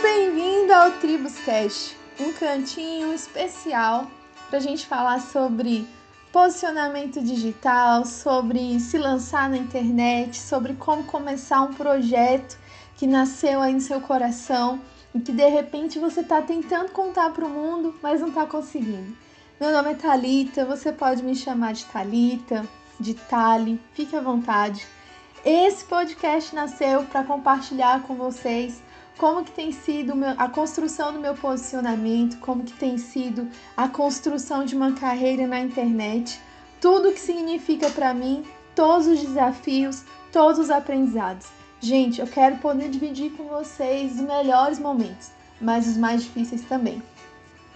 bem-vindo ao Tribus Cast, um cantinho especial para a gente falar sobre posicionamento digital, sobre se lançar na internet, sobre como começar um projeto que nasceu aí no seu coração e que de repente você está tentando contar para o mundo, mas não está conseguindo. Meu nome é Talita, você pode me chamar de Talita, de Tali, fique à vontade. Esse podcast nasceu para compartilhar com vocês como que tem sido a construção do meu posicionamento, como que tem sido a construção de uma carreira na internet, tudo o que significa para mim, todos os desafios, todos os aprendizados. Gente, eu quero poder dividir com vocês os melhores momentos, mas os mais difíceis também.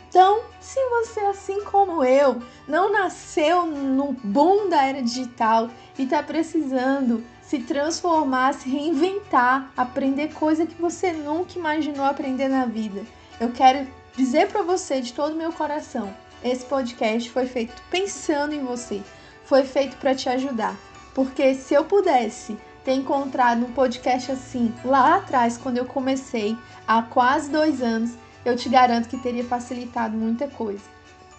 Então, se você, assim como eu, não nasceu no boom da era digital e está precisando se transformar, se reinventar, aprender coisa que você nunca imaginou aprender na vida, eu quero dizer para você de todo o meu coração: esse podcast foi feito pensando em você, foi feito para te ajudar. Porque se eu pudesse ter encontrado um podcast assim lá atrás, quando eu comecei, há quase dois anos, eu te garanto que teria facilitado muita coisa.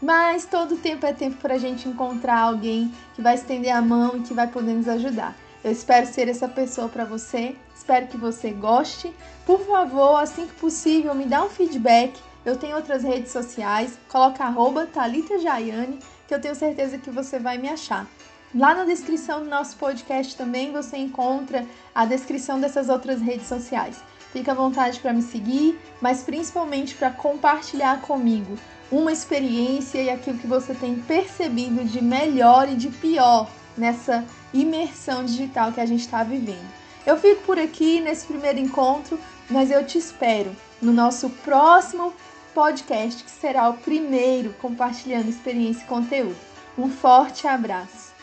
Mas todo tempo é tempo para a gente encontrar alguém que vai estender a mão e que vai poder nos ajudar. Eu espero ser essa pessoa para você, espero que você goste. Por favor, assim que possível, me dá um feedback. Eu tenho outras redes sociais, coloca arroba Thalita Jaiane, que eu tenho certeza que você vai me achar. Lá na descrição do nosso podcast também você encontra a descrição dessas outras redes sociais. Fica à vontade para me seguir, mas principalmente para compartilhar comigo uma experiência e aquilo que você tem percebido de melhor e de pior nessa imersão digital que a gente está vivendo. Eu fico por aqui nesse primeiro encontro, mas eu te espero no nosso próximo podcast, que será o primeiro compartilhando experiência e conteúdo. Um forte abraço!